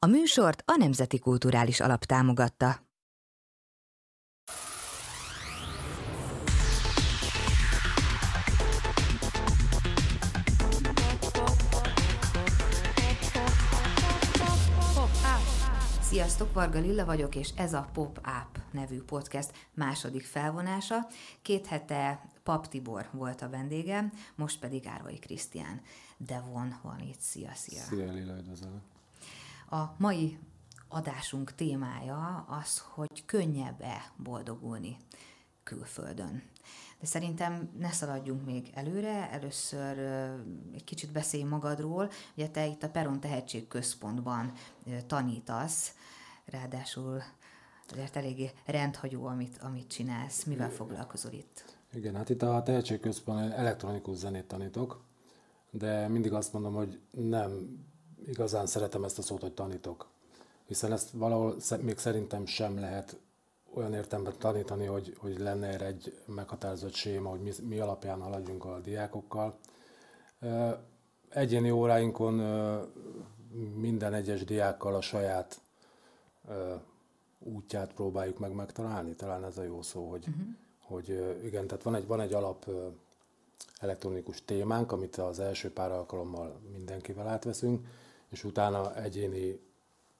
A műsort a Nemzeti Kulturális Alap támogatta. Sziasztok, Varga Lilla vagyok, és ez a Pop Up nevű podcast második felvonása. Két hete Pap Tibor volt a vendégem, most pedig Árvai Krisztián. Devon van itt, szia, szia! Szia Lilla, üdvözlök! A mai adásunk témája az, hogy könnyebb-e boldogulni külföldön. De szerintem ne szaladjunk még előre, először egy kicsit beszélj magadról. Ugye te itt a Peron Tehetségközpontban tanítasz, ráadásul azért eléggé rendhagyó, amit, amit csinálsz. Mivel foglalkozol itt? Igen, hát itt a Tehetségközpontban elektronikus zenét tanítok, de mindig azt mondom, hogy nem igazán szeretem ezt a szót, hogy tanítok. Hiszen ezt valahol még szerintem sem lehet olyan értelemben tanítani, hogy, hogy lenne erre egy meghatározott séma, hogy mi, mi alapján haladjunk a diákokkal. Egyéni óráinkon minden egyes diákkal a saját útját próbáljuk meg megtalálni, talán ez a jó szó, hogy, uh-huh. hogy igen, tehát van egy, van egy alap elektronikus témánk, amit az első pár alkalommal mindenkivel átveszünk, és utána egyéni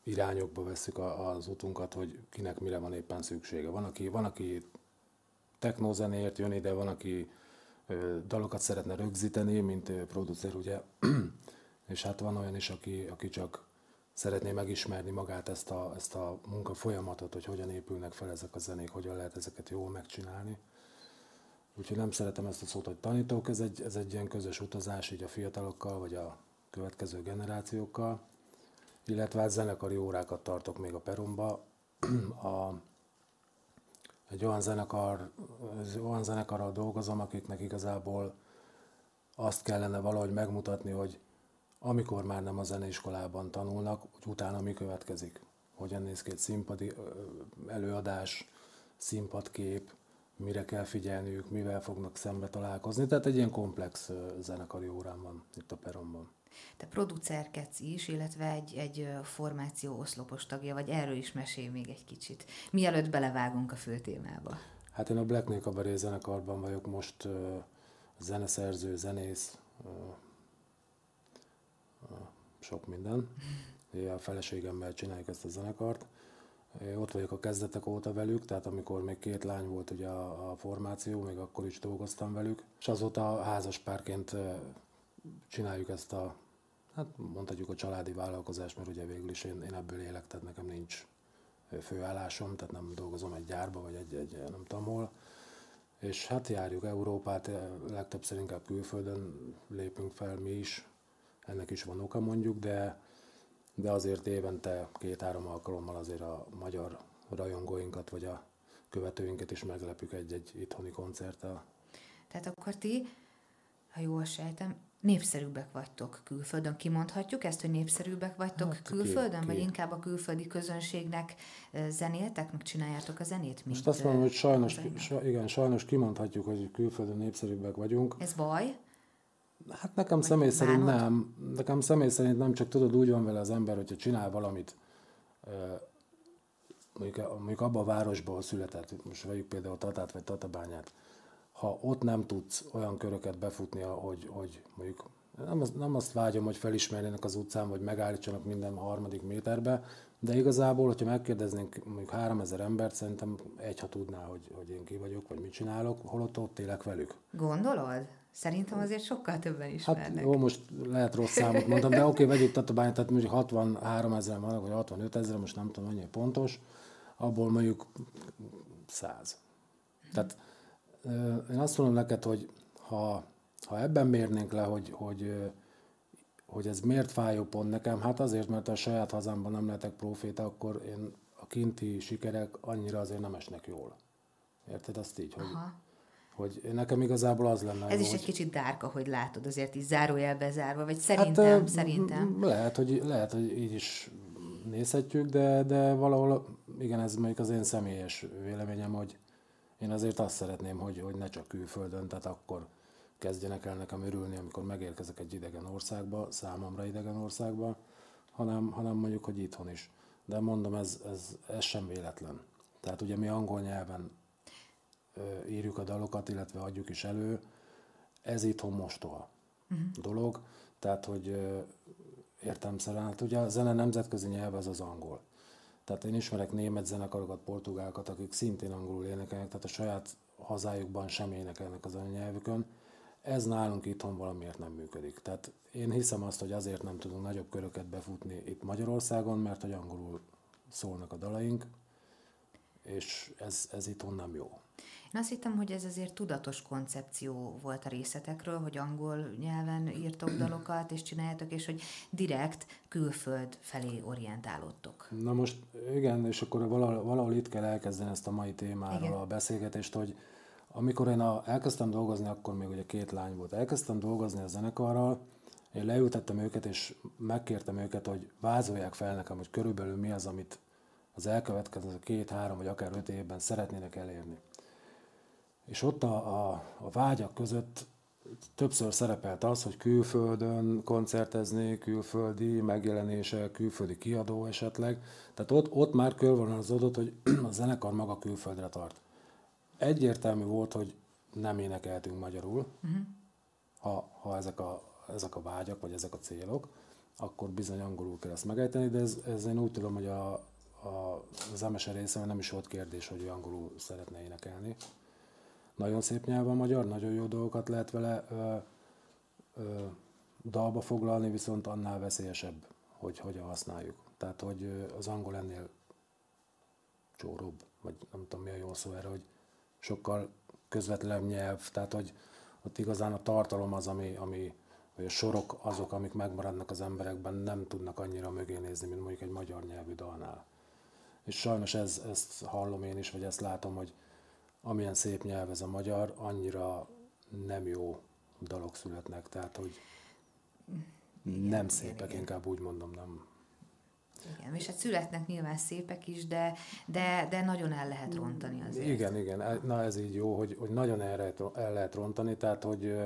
irányokba veszük az utunkat, hogy kinek mire van éppen szüksége. Van, aki, van, aki technózenéért jön ide, van, aki dalokat szeretne rögzíteni, mint producer, ugye, és hát van olyan is, aki, aki csak szeretné megismerni magát ezt a, ezt a munka folyamatot, hogy hogyan épülnek fel ezek a zenék, hogyan lehet ezeket jól megcsinálni. Úgyhogy nem szeretem ezt a szót, hogy tanítók, ez egy, ez egy ilyen közös utazás így a fiatalokkal, vagy a következő generációkkal, illetve hát zenekari órákat tartok még a Perumba. A, egy olyan, zenekar, olyan zenekarral dolgozom, akiknek igazából azt kellene valahogy megmutatni, hogy amikor már nem a zeneiskolában tanulnak, hogy utána mi következik. Hogyan néz ki egy színpadi előadás, színpadkép, mire kell figyelniük, mivel fognak szembe találkozni. Tehát egy ilyen komplex zenekari órán van itt a Peromban. Te producerkedsz is, illetve egy, egy formáció oszlopos tagja, vagy erről is mesélj még egy kicsit, mielőtt belevágunk a fő témába. Hát én a Black Nail Cabaret zenekarban vagyok most uh, zeneszerző, zenész, uh, uh, sok minden. Én a feleségemmel csináljuk ezt a zenekart. Én ott vagyok a kezdetek óta velük, tehát amikor még két lány volt ugye a, a formáció, még akkor is dolgoztam velük, és azóta házas párként csináljuk ezt a, hát mondhatjuk a családi vállalkozást, mert ugye végül is én, én ebből élek, tehát nekem nincs főállásom, tehát nem dolgozom egy gyárba, vagy egy, egy nem tudom hol. És hát járjuk Európát, legtöbbször inkább külföldön lépünk fel mi is, ennek is van oka mondjuk, de, de azért évente két-három alkalommal azért a magyar rajongóinkat, vagy a követőinket is meglepük egy-egy itthoni koncerttel. Tehát akkor ti, ha jól sejtem, népszerűbbek vagytok külföldön. Kimondhatjuk ezt, hogy népszerűbbek vagytok hát, külföldön, ki, vagy inkább a külföldi közönségnek zenéltek, meg csináljátok a zenét? Most azt mondom, hogy sajnos, igen, sajnos kimondhatjuk, hogy külföldön népszerűbbek vagyunk. Ez baj? Hát nekem vagy személy szerint bánod? nem. Nekem személy szerint nem, csak tudod, úgy van vele az ember, hogyha csinál valamit, mondjuk, mondjuk abban a városban, ahol született, most vegyük például Tatát vagy Tatabányát, ha ott nem tudsz olyan köröket befutni, hogy, hogy mondjuk nem, az, nem azt vágyom, hogy felismerjenek az utcán, vagy megállítsanak minden harmadik méterbe, de igazából, hogyha megkérdeznénk mondjuk 3000 embert, szerintem egy, ha tudná, hogy, hogy én ki vagyok, vagy mit csinálok, holott ott élek velük. Gondolod? Szerintem azért sokkal többen ismernek. Hát jó, most lehet rossz számot mondtam, de oké, okay, vegyük Tatabányt, tehát mondjuk 63 ezeren vannak, vagy 65 ezeren, most nem tudom, mennyi pontos, abból mondjuk 100. Tehát én azt mondom neked, hogy ha, ha ebben mérnénk le, hogy, hogy, hogy ez miért fájó pont nekem, hát azért, mert a saját hazámban nem lehetek proféta, akkor én a kinti sikerek annyira azért nem esnek jól. Érted azt így, hogy, Aha. hogy nekem igazából az lenne Ez jó, is egy kicsit dárka, hogy látod, azért is zárójelbe zárva, vagy szerintem, hát, szerintem. Lehet, hogy, lehet, hogy így is nézhetjük, de, de valahol, igen, ez mondjuk az én személyes véleményem, hogy, én azért azt szeretném, hogy, hogy ne csak külföldön, tehát akkor kezdjenek el nekem örülni, amikor megérkezek egy idegen országba, számomra idegen országba, hanem, hanem mondjuk, hogy itthon is. De mondom, ez, ez, ez sem véletlen. Tehát ugye mi angol nyelven ö, írjuk a dalokat, illetve adjuk is elő, ez itthon mostoha uh-huh. dolog, tehát hogy ö, értelmszerűen, hát ugye a zene nemzetközi nyelv az az angol. Tehát én ismerek német zenekarokat, portugálokat, akik szintén angolul énekelnek, tehát a saját hazájukban sem énekelnek az anyanyelvükön. Ez nálunk itthon valamiért nem működik. Tehát én hiszem azt, hogy azért nem tudunk nagyobb köröket befutni itt Magyarországon, mert hogy angolul szólnak a dalaink, és ez, ez itthon nem jó. Én azt hittem, hogy ez azért tudatos koncepció volt a részletekről, hogy angol nyelven írtok dalokat, és csináljátok, és hogy direkt külföld felé orientálódtok. Na most igen, és akkor valahol, valahol itt kell elkezdeni ezt a mai témáról igen. a beszélgetést, hogy amikor én a, elkezdtem dolgozni, akkor még ugye két lány volt, elkezdtem dolgozni a zenekarral, én leültettem őket, és megkértem őket, hogy vázolják fel nekem, hogy körülbelül mi az, amit az elkövetkező két, három vagy akár öt évben szeretnének elérni. És ott a, a, a vágyak között többször szerepelt az, hogy külföldön koncertezni, külföldi megjelenése, külföldi kiadó esetleg. Tehát ott, ott már körvonalazódott, hogy a zenekar maga külföldre tart. Egyértelmű volt, hogy nem énekeltünk magyarul, uh-huh. ha, ha ezek, a, ezek a vágyak, vagy ezek a célok, akkor bizony angolul kell ezt megejteni, de ez, ez én úgy tudom, hogy a, az MSR részen nem is volt kérdés, hogy ő angolul szeretne énekelni. Nagyon szép nyelv a magyar, nagyon jó dolgokat lehet vele ö, ö, dalba foglalni, viszont annál veszélyesebb, hogy hogyan használjuk. Tehát, hogy az angol ennél csóróbb, vagy nem tudom mi a jó szó erre, hogy sokkal közvetlenebb nyelv, tehát, hogy ott igazán a tartalom az, ami, ami vagy a sorok azok, amik megmaradnak az emberekben, nem tudnak annyira mögé nézni, mint mondjuk egy magyar nyelvű dalnál. És sajnos ez, ezt hallom én is, vagy ezt látom, hogy amilyen szép nyelv ez a magyar, annyira nem jó dalok születnek, tehát hogy igen, nem szépek, igen, inkább úgy mondom, nem. Igen, és hát születnek nyilván szépek is, de, de, de nagyon el lehet rontani azért. Igen, igen, na ez így jó, hogy, hogy nagyon el, el lehet rontani, tehát hogy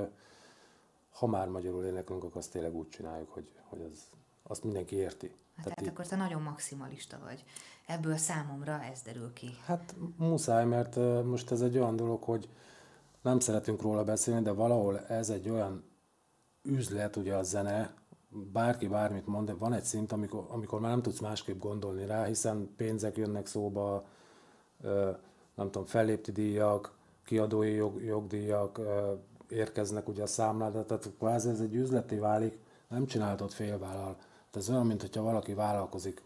ha már magyarul éneklünk, akkor azt tényleg úgy csináljuk, hogy, hogy az, azt mindenki érti. Hát tehát, tehát akkor te nagyon maximalista vagy. Ebből számomra ez derül ki. Hát muszáj, mert most ez egy olyan dolog, hogy nem szeretünk róla beszélni, de valahol ez egy olyan üzlet, ugye a zene, bárki bármit mond, de van egy szint, amikor, amikor már nem tudsz másképp gondolni rá, hiszen pénzek jönnek szóba, nem tudom, fellépti díjak, kiadói jog, jogdíjak érkeznek ugye a számlára, tehát kvázi ez egy üzleti válik, nem csinálhatod félvállal. Ez olyan, mintha valaki vállalkozik,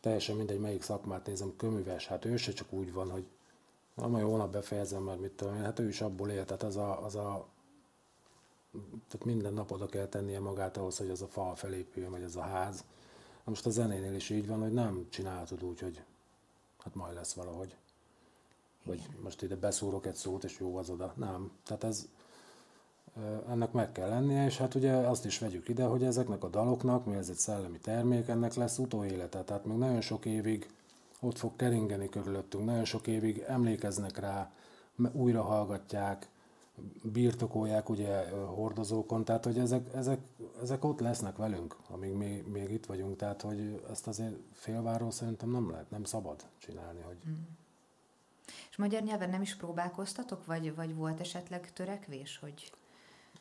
teljesen mindegy, melyik szakmát nézem, köműves, hát ő se csak úgy van, hogy na, majd hónap befejezem, mert mit tudom én, hát ő is abból él, tehát az a, az a tehát minden nap oda kell tennie magát ahhoz, hogy az a fal felépüljön, vagy ez a ház. Na most a zenénél is így van, hogy nem csinálhatod úgy, hogy hát majd lesz valahogy. Vagy most ide beszúrok egy szót, és jó az oda. Nem. Tehát ez, ennek meg kell lennie, és hát ugye azt is vegyük ide, hogy ezeknek a daloknak, mi ez egy szellemi termék, ennek lesz utóélete, tehát még nagyon sok évig ott fog keringeni körülöttünk, nagyon sok évig emlékeznek rá, újra hallgatják, birtokolják ugye hordozókon, tehát hogy ezek, ezek, ezek ott lesznek velünk, amíg még, még itt vagyunk, tehát hogy ezt azért félváról szerintem nem lehet, nem szabad csinálni, hogy... Mm. És magyar nyelven nem is próbálkoztatok, vagy, vagy volt esetleg törekvés, hogy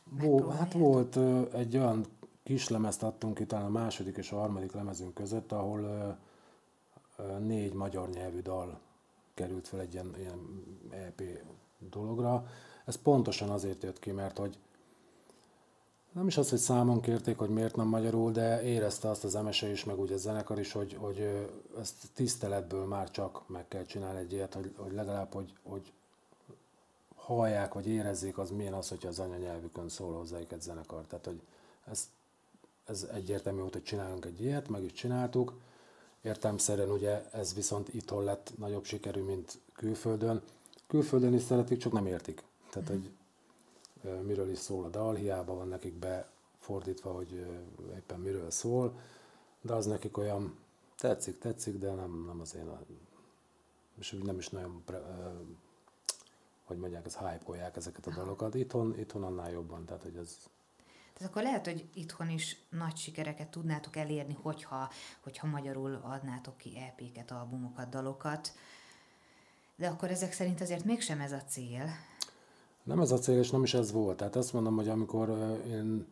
Vó, hát volt egy olyan kis lemezt adtunk ki, talán a második és a harmadik lemezünk között, ahol négy magyar nyelvű dal került fel egy ilyen, ilyen EP dologra. Ez pontosan azért jött ki, mert hogy nem is az, hogy számon kérték, hogy miért nem magyarul, de érezte azt az MSE is, meg úgy a zenekar is, hogy, hogy ezt tiszteletből már csak meg kell csinálni egy ilyet, hogy, hogy legalább, hogy, hogy hallják, vagy érezzék, az milyen az, hogyha az anyanyelvükön szól hozzájuk egy zenekar. Tehát, hogy ez, ez egyértelmű volt, hogy csinálunk egy ilyet, meg is csináltuk. Értelmszerűen ugye ez viszont itthon lett nagyobb sikerű, mint külföldön. Külföldön is szeretik, csak nem értik. Tehát, hogy miről is szól a dal, hiába van nekik befordítva, hogy éppen miről szól, de az nekik olyan tetszik, tetszik, de nem, nem az én, és nem is nagyon hogy mondják, ez hype ezeket a dalokat. Itthon, itthon annál jobban, tehát hogy ez... Tehát akkor lehet, hogy itthon is nagy sikereket tudnátok elérni, hogyha, hogyha magyarul adnátok ki EP-ket, albumokat, dalokat. De akkor ezek szerint azért mégsem ez a cél. Nem ez a cél, és nem is ez volt. Tehát azt mondom, hogy amikor én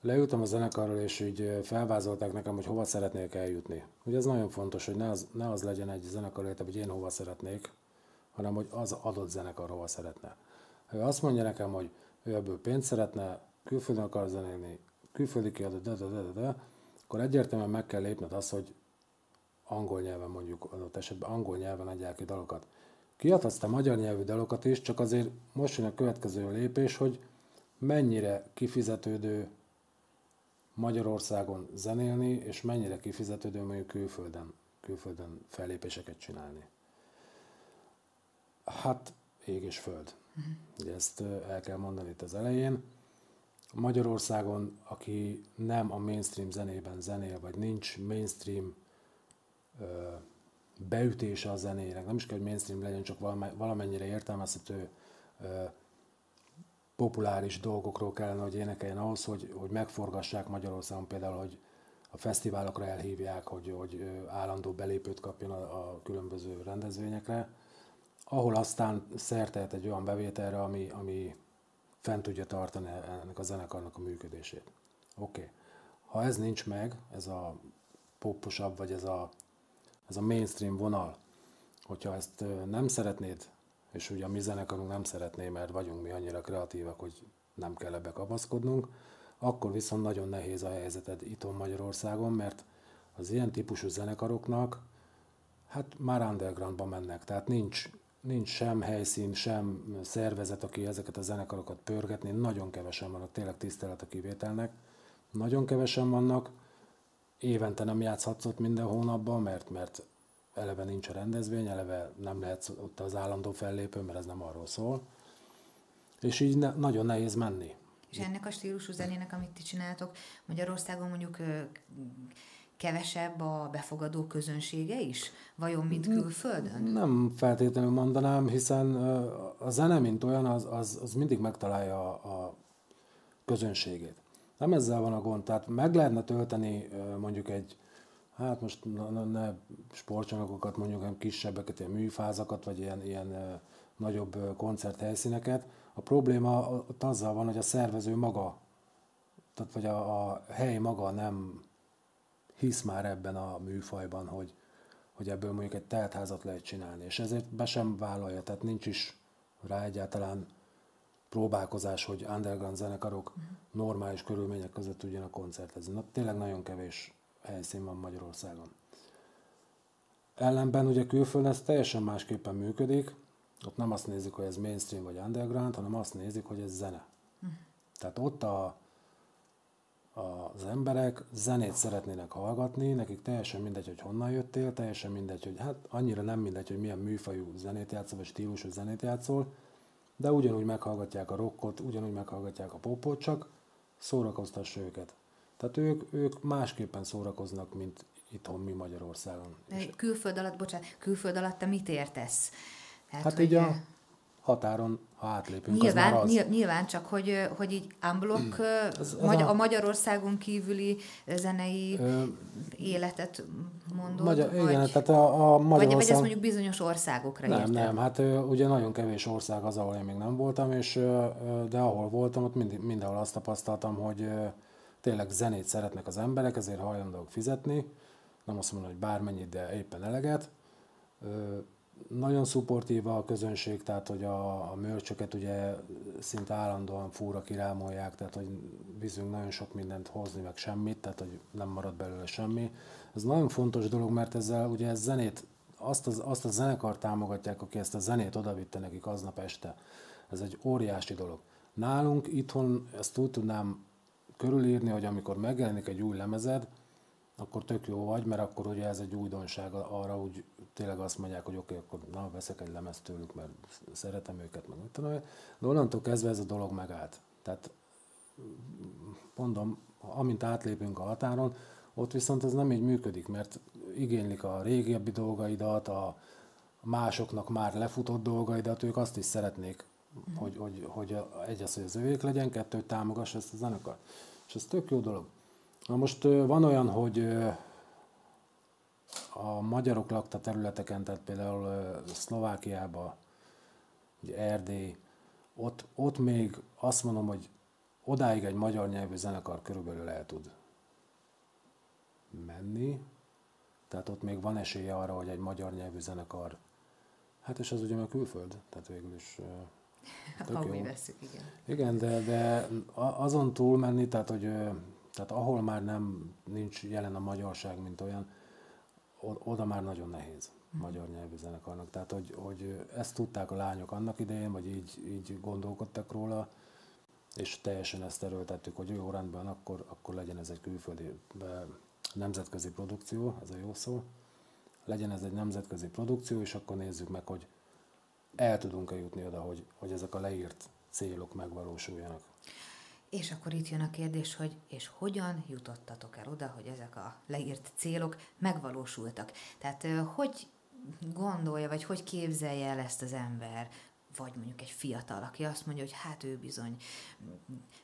leültem a zenekarral, és így felvázolták nekem, hogy hova szeretnék eljutni. Ugye ez nagyon fontos, hogy ne az, ne az legyen egy zenekar hogy én hova szeretnék, hanem hogy az adott zenekar hova szeretne. Ha ő azt mondja nekem, hogy ő ebből pénzt szeretne, külföldön akar zenélni, külföldi kiadó, de, de, de, de, de, akkor egyértelműen meg kell lépned azt, hogy angol nyelven mondjuk adott esetben angol nyelven adják ki dalokat. Kiadhatsz te magyar nyelvű dalokat is, csak azért most jön a következő lépés, hogy mennyire kifizetődő Magyarországon zenélni, és mennyire kifizetődő mondjuk külföldön, külföldön fellépéseket csinálni. Hát ég és föld. Uh-huh. Ezt el kell mondani itt az elején. Magyarországon, aki nem a mainstream zenében zenél, vagy nincs mainstream ö, beütése a zenének, nem is kell, hogy mainstream legyen, csak valamennyire értelmezhető ö, populáris dolgokról kellene, hogy énekeljen ahhoz, hogy, hogy megforgassák Magyarországon például, hogy a fesztiválokra elhívják, hogy, hogy állandó belépőt kapjon a, a különböző rendezvényekre, ahol aztán szertehet egy olyan bevételre, ami, ami fent tudja tartani ennek a zenekarnak a működését. Oké. Okay. Ha ez nincs meg, ez a poposabb, vagy ez a, ez a mainstream vonal, hogyha ezt nem szeretnéd és ugye a mi zenekarunk nem szeretné, mert vagyunk mi annyira kreatívak, hogy nem kell ebbe kapaszkodnunk, akkor viszont nagyon nehéz a helyzeted itthon Magyarországon, mert az ilyen típusú zenekaroknak hát már undergroundba mennek, tehát nincs, nincs sem helyszín, sem szervezet, aki ezeket a zenekarokat pörgetni, nagyon kevesen vannak, tényleg tisztelet a kivételnek, nagyon kevesen vannak, évente nem játszhatsz ott minden hónapban, mert, mert eleve nincs a rendezvény, eleve nem lehet ott az állandó fellépő, mert ez nem arról szól. És így ne, nagyon nehéz menni. És ennek a stílusú zenének, amit ti csináltok, Magyarországon mondjuk kevesebb a befogadó közönsége is? Vajon, mint külföldön? Nem feltétlenül mondanám, hiszen a zene, mint olyan, az, az, az mindig megtalálja a, a közönségét. Nem ezzel van a gond, tehát meg lehetne tölteni mondjuk egy hát most ne, sportcsanakokat mondjuk, hanem kisebbeket, ilyen műfázakat, vagy ilyen, ilyen nagyobb koncerthelyszíneket. A probléma ott azzal van, hogy a szervező maga, tehát vagy a, a hely maga nem hisz már ebben a műfajban, hogy, hogy ebből mondjuk egy teltházat lehet csinálni, és ezért be sem vállalja, tehát nincs is rá egyáltalán próbálkozás, hogy underground zenekarok uh-huh. normális körülmények között tudjanak koncertezni. Na, tényleg nagyon kevés helyszín van Magyarországon. Ellenben ugye külföldön ez teljesen másképpen működik, ott nem azt nézik, hogy ez mainstream vagy underground, hanem azt nézik, hogy ez zene. Hm. Tehát ott a, az emberek zenét szeretnének hallgatni, nekik teljesen mindegy, hogy honnan jöttél, teljesen mindegy, hogy hát annyira nem mindegy, hogy milyen műfajú zenét játszol, vagy stílusú zenét játszol, de ugyanúgy meghallgatják a rockot, ugyanúgy meghallgatják a popot, csak szórakoztassa őket. Tehát ők, ők másképpen szórakoznak, mint itthon mi Magyarországon. De külföld alatt, bocsánat, külföld alatt te mit értesz? Hát, hát így a határon, ha átlépünk, nyilván, az az. Nyilván, csak hogy, hogy így unblock ez, ez a, a Magyarországon kívüli zenei ö, életet mondod? Magyar, vagy, igen, tehát a, a Magyarország... Vagy, vagy ez mondjuk bizonyos országokra Nem, értem. nem, hát ugye nagyon kevés ország az, ahol én még nem voltam, és de ahol voltam, ott mind, mindenhol azt tapasztaltam, hogy tényleg zenét szeretnek az emberek, ezért hajlandók fizetni, nem azt mondom, hogy bármennyit, de éppen eleget. Nagyon szupportíva a közönség, tehát hogy a, a mörcsöket ugye szinte állandóan fúra kirámolják, tehát hogy viszünk nagyon sok mindent hozni, meg semmit, tehát hogy nem marad belőle semmi. Ez nagyon fontos dolog, mert ezzel ugye ez zenét, azt, az, azt a zenekar támogatják, aki ezt a zenét odavitte nekik aznap este. Ez egy óriási dolog. Nálunk itthon ezt úgy tudnám körülírni, hogy amikor megjelenik egy új lemezed, akkor tök jó vagy, mert akkor ugye ez egy újdonság, arra úgy tényleg azt mondják, hogy oké, okay, akkor na, veszek egy lemezt tőlük, mert szeretem őket, meg tudom, de onnantól kezdve ez a dolog megállt. Tehát mondom, amint átlépünk a határon, ott viszont ez nem így működik, mert igénylik a régebbi dolgaidat, a másoknak már lefutott dolgaidat, ők azt is szeretnék uh-huh. hogy, hogy, hogy egy az, hogy az övék legyen, kettő, hogy támogassa ezt a zenekart. És ez tök jó dolog. Na most van olyan, hogy a magyarok lakta területeken, tehát például Szlovákiába, ugye Erdély, ott, ott még azt mondom, hogy odáig egy magyar nyelvű zenekar körülbelül el tud menni, tehát ott még van esélye arra, hogy egy magyar nyelvű zenekar, hát és az ugye a külföld, tehát végül is tök jó. Veszük, igen. Igen, de, de azon túl menni, tehát, hogy, tehát ahol már nem nincs jelen a magyarság, mint olyan, oda már nagyon nehéz magyar nyelvű zenekarnak. Tehát, hogy, hogy ezt tudták a lányok annak idején, vagy így, így gondolkodtak róla, és teljesen ezt erőltettük, hogy jó rendben, akkor, akkor legyen ez egy külföldi nemzetközi produkció, ez a jó szó, legyen ez egy nemzetközi produkció, és akkor nézzük meg, hogy el tudunk-e jutni oda, hogy, hogy ezek a leírt célok megvalósuljanak. És akkor itt jön a kérdés, hogy és hogyan jutottatok el oda, hogy ezek a leírt célok megvalósultak? Tehát hogy gondolja, vagy hogy képzelje el ezt az ember, vagy mondjuk egy fiatal, aki azt mondja, hogy hát ő bizony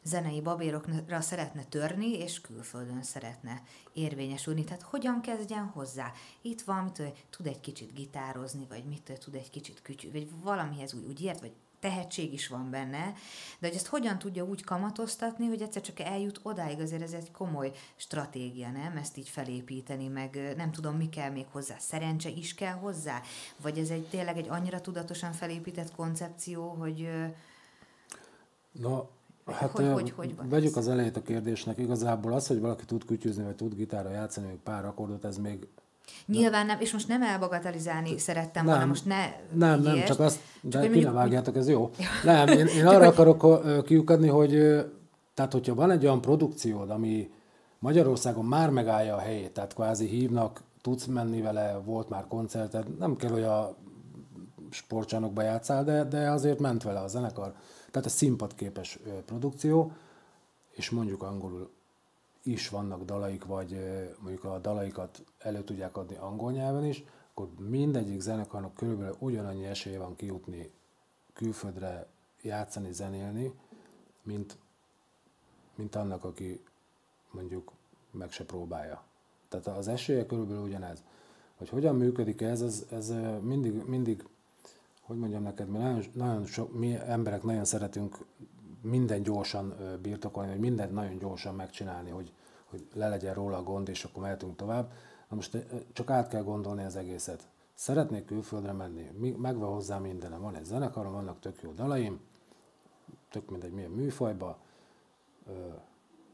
zenei babérokra szeretne törni, és külföldön szeretne érvényesülni. Tehát hogyan kezdjen hozzá? Itt van, mit, tud egy kicsit gitározni, vagy mit tud egy kicsit kütyű, vagy valamihez úgy, úgy ért, vagy tehetség is van benne, de hogy ezt hogyan tudja úgy kamatoztatni, hogy egyszer csak eljut odáig, azért ez egy komoly stratégia, nem? Ezt így felépíteni, meg nem tudom, mi kell még hozzá, szerencse is kell hozzá? Vagy ez egy tényleg egy annyira tudatosan felépített koncepció, hogy... Na, Hát hogy, hogy, hogy van vegyük ez? az elejét a kérdésnek. Igazából az, hogy valaki tud kütyűzni, vagy tud gitárra játszani, vagy pár akkordot, ez még Nyilván nem, és most nem elbagatelizálni szerettem volna, most ne Nem, nem, csak azt, de csak ne vágjátok, ez jó. Nem, én, én arra akarok kiukadni, hogy tehát hogyha van egy olyan produkciód, ami Magyarországon már megállja a helyét, tehát kvázi hívnak, tudsz menni vele, volt már koncerted, nem kell, hogy a sportcsarnokba játszál, de, de azért ment vele a zenekar. Tehát a színpadképes produkció, és mondjuk angolul is vannak dalaik, vagy mondjuk a dalaikat elő tudják adni angol nyelven is, akkor mindegyik zenekarnak körülbelül ugyanannyi esélye van kijutni külföldre játszani, zenélni, mint, mint annak, aki mondjuk meg se próbálja. Tehát az esélye körülbelül ugyanez. Hogy hogyan működik ez, ez, ez mindig, mindig, hogy mondjam neked, mi nagyon, nagyon sok, mi emberek nagyon szeretünk minden gyorsan birtokolni, hogy mindent nagyon gyorsan megcsinálni, hogy, hogy le legyen róla a gond, és akkor mehetünk tovább. Na most csak át kell gondolni az egészet. Szeretnék külföldre menni, megvan hozzá mindenem. Van egy zenekarom, vannak tök jó dalaim, tök mindegy milyen műfajba.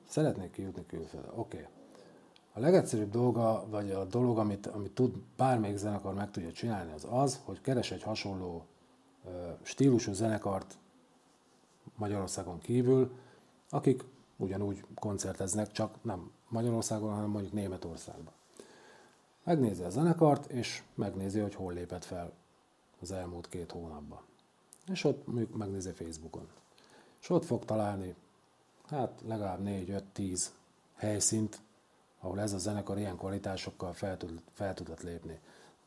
Szeretnék kijutni külföldre. Oké. Okay. A legegyszerűbb dolga, vagy a dolog, amit, amit tud bármelyik zenekar meg tudja csinálni, az az, hogy keres egy hasonló stílusú zenekart Magyarországon kívül, akik ugyanúgy koncerteznek, csak nem Magyarországon, hanem mondjuk Németországban. Megnézi a zenekart, és megnézi, hogy hol lépett fel az elmúlt két hónapban. És ott mondjuk megnézi Facebookon. És ott fog találni, hát legalább 4-5-10 helyszínt, ahol ez a zenekar ilyen kvalitásokkal fel, tud, fel tudott lépni.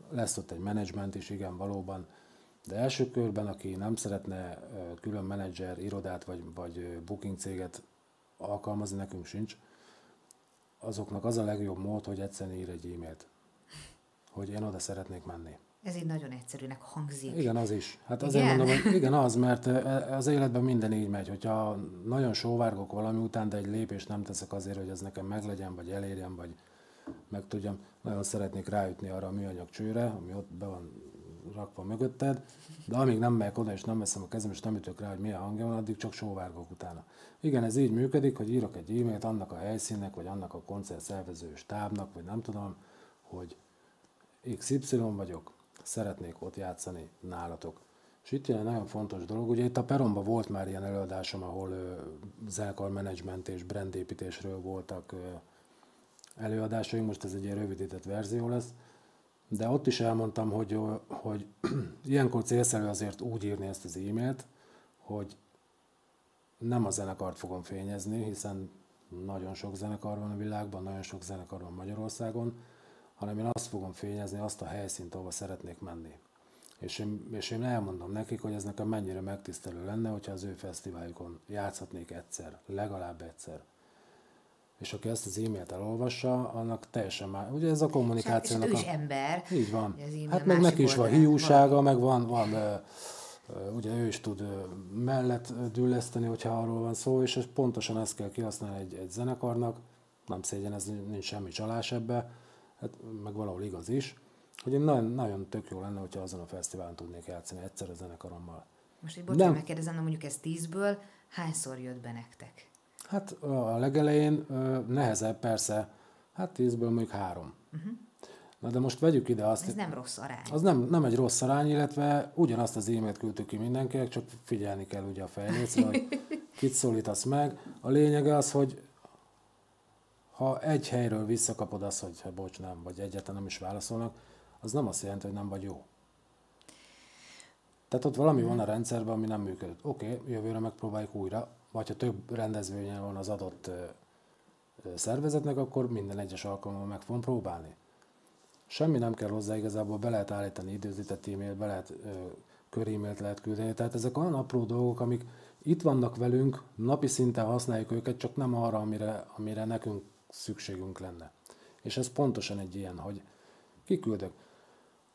Lesz ott egy menedzsment is, igen, valóban, de első körben, aki nem szeretne külön menedzser, irodát vagy, vagy booking céget alkalmazni, nekünk sincs, azoknak az a legjobb mód, hogy egyszerűen ír egy e-mailt, hogy én oda szeretnék menni. Ez így nagyon egyszerűnek hangzik. Igen, az is. Hát azért igen? mondom, hogy igen, az, mert az életben minden így megy. Hogyha nagyon sóvárgok valami után, de egy lépést nem teszek azért, hogy ez nekem meglegyen, vagy elérjem, vagy meg tudjam, nagyon szeretnék ráütni arra a műanyag csőre, ami ott be van rakva mögötted, de amíg nem megyek oda és nem veszem a kezem és nem ütök rá, hogy milyen hangja van, addig csak sóvárgok utána. Igen, ez így működik, hogy írok egy e-mailt annak a helyszínnek, vagy annak a koncert szervező stábnak, vagy nem tudom, hogy XY vagyok, szeretnék ott játszani nálatok. És itt jön egy nagyon fontos dolog, ugye itt a Peromban volt már ilyen előadásom, ahol menedzsment és brandépítésről voltak előadásaink, most ez egy ilyen rövidített verzió lesz, de ott is elmondtam, hogy, hogy ilyenkor célszerű azért úgy írni ezt az e-mailt, hogy nem a zenekart fogom fényezni, hiszen nagyon sok zenekar van a világban, nagyon sok zenekar van Magyarországon, hanem én azt fogom fényezni, azt a helyszínt, ahova szeretnék menni. És én, és én elmondom nekik, hogy ez nekem mennyire megtisztelő lenne, hogyha az ő fesztiváljukon játszhatnék egyszer, legalább egyszer. És aki ezt az e-mailt elolvassa, annak teljesen már, ugye ez a kommunikációnak... És ő is ember. Így van. Hát meg neki is van hiúsága, van. meg van, van ugye ő is tud mellett dülleszteni, hogyha arról van szó, és pontosan ezt kell kihasználni egy, egy zenekarnak, nem szégyen, ez nincs semmi csalás ebbe, hát meg valahol igaz is, hogy én nagyon, nagyon tök jó lenne, hogyha azon a fesztiválon tudnék játszani egyszer a zenekarommal. Most egy bocsánat, megkérdezem, mondjuk ez tízből hányszor jött be nektek? Hát a legelején nehezebb persze, hát tízből mondjuk három. Uh-huh. Na de most vegyük ide azt. Ez nem rossz arány. Az nem, nem egy rossz arány, illetve ugyanazt az e-mailt küldtük ki mindenkinek, csak figyelni kell ugye a fejlécre, hogy kit szólítasz meg. A lényege az, hogy ha egy helyről visszakapod azt, hogy ha bocs, nem, vagy egyáltalán nem is válaszolnak, az nem azt jelenti, hogy nem vagy jó. Tehát ott valami van a rendszerben, ami nem működött. Oké, okay, jövőre megpróbáljuk újra, vagy ha több rendezvényen van az adott szervezetnek, akkor minden egyes alkalommal meg fogom próbálni. Semmi nem kell hozzá, igazából be lehet állítani időzített e-mailt, be lehet kör-e-mailt lehet küldeni. Tehát ezek olyan apró dolgok, amik itt vannak velünk, napi szinten használjuk őket, csak nem arra, amire, amire nekünk szükségünk lenne. És ez pontosan egy ilyen, hogy kiküldök.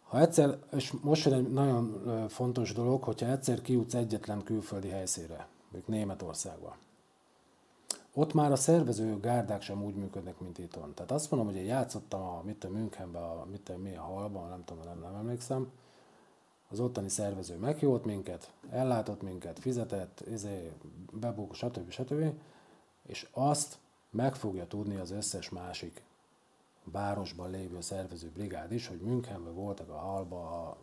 Ha egyszer, és most jön egy nagyon fontos dolog, hogyha egyszer kijutsz egyetlen külföldi helyszínre, mondjuk Németországba, ott már a szervező gárdák sem úgy működnek, mint itthon. Tehát azt mondom, hogy én játszottam a, mit a Münchenbe, a, mit a, mi a halban, nem tudom, nem, nem emlékszem, az ottani szervező meghívott minket, ellátott minket, fizetett, izé, bebuk, stb. stb. És azt meg fogja tudni az összes másik városban lévő szervező brigád is, hogy Münchenben voltak a halba, a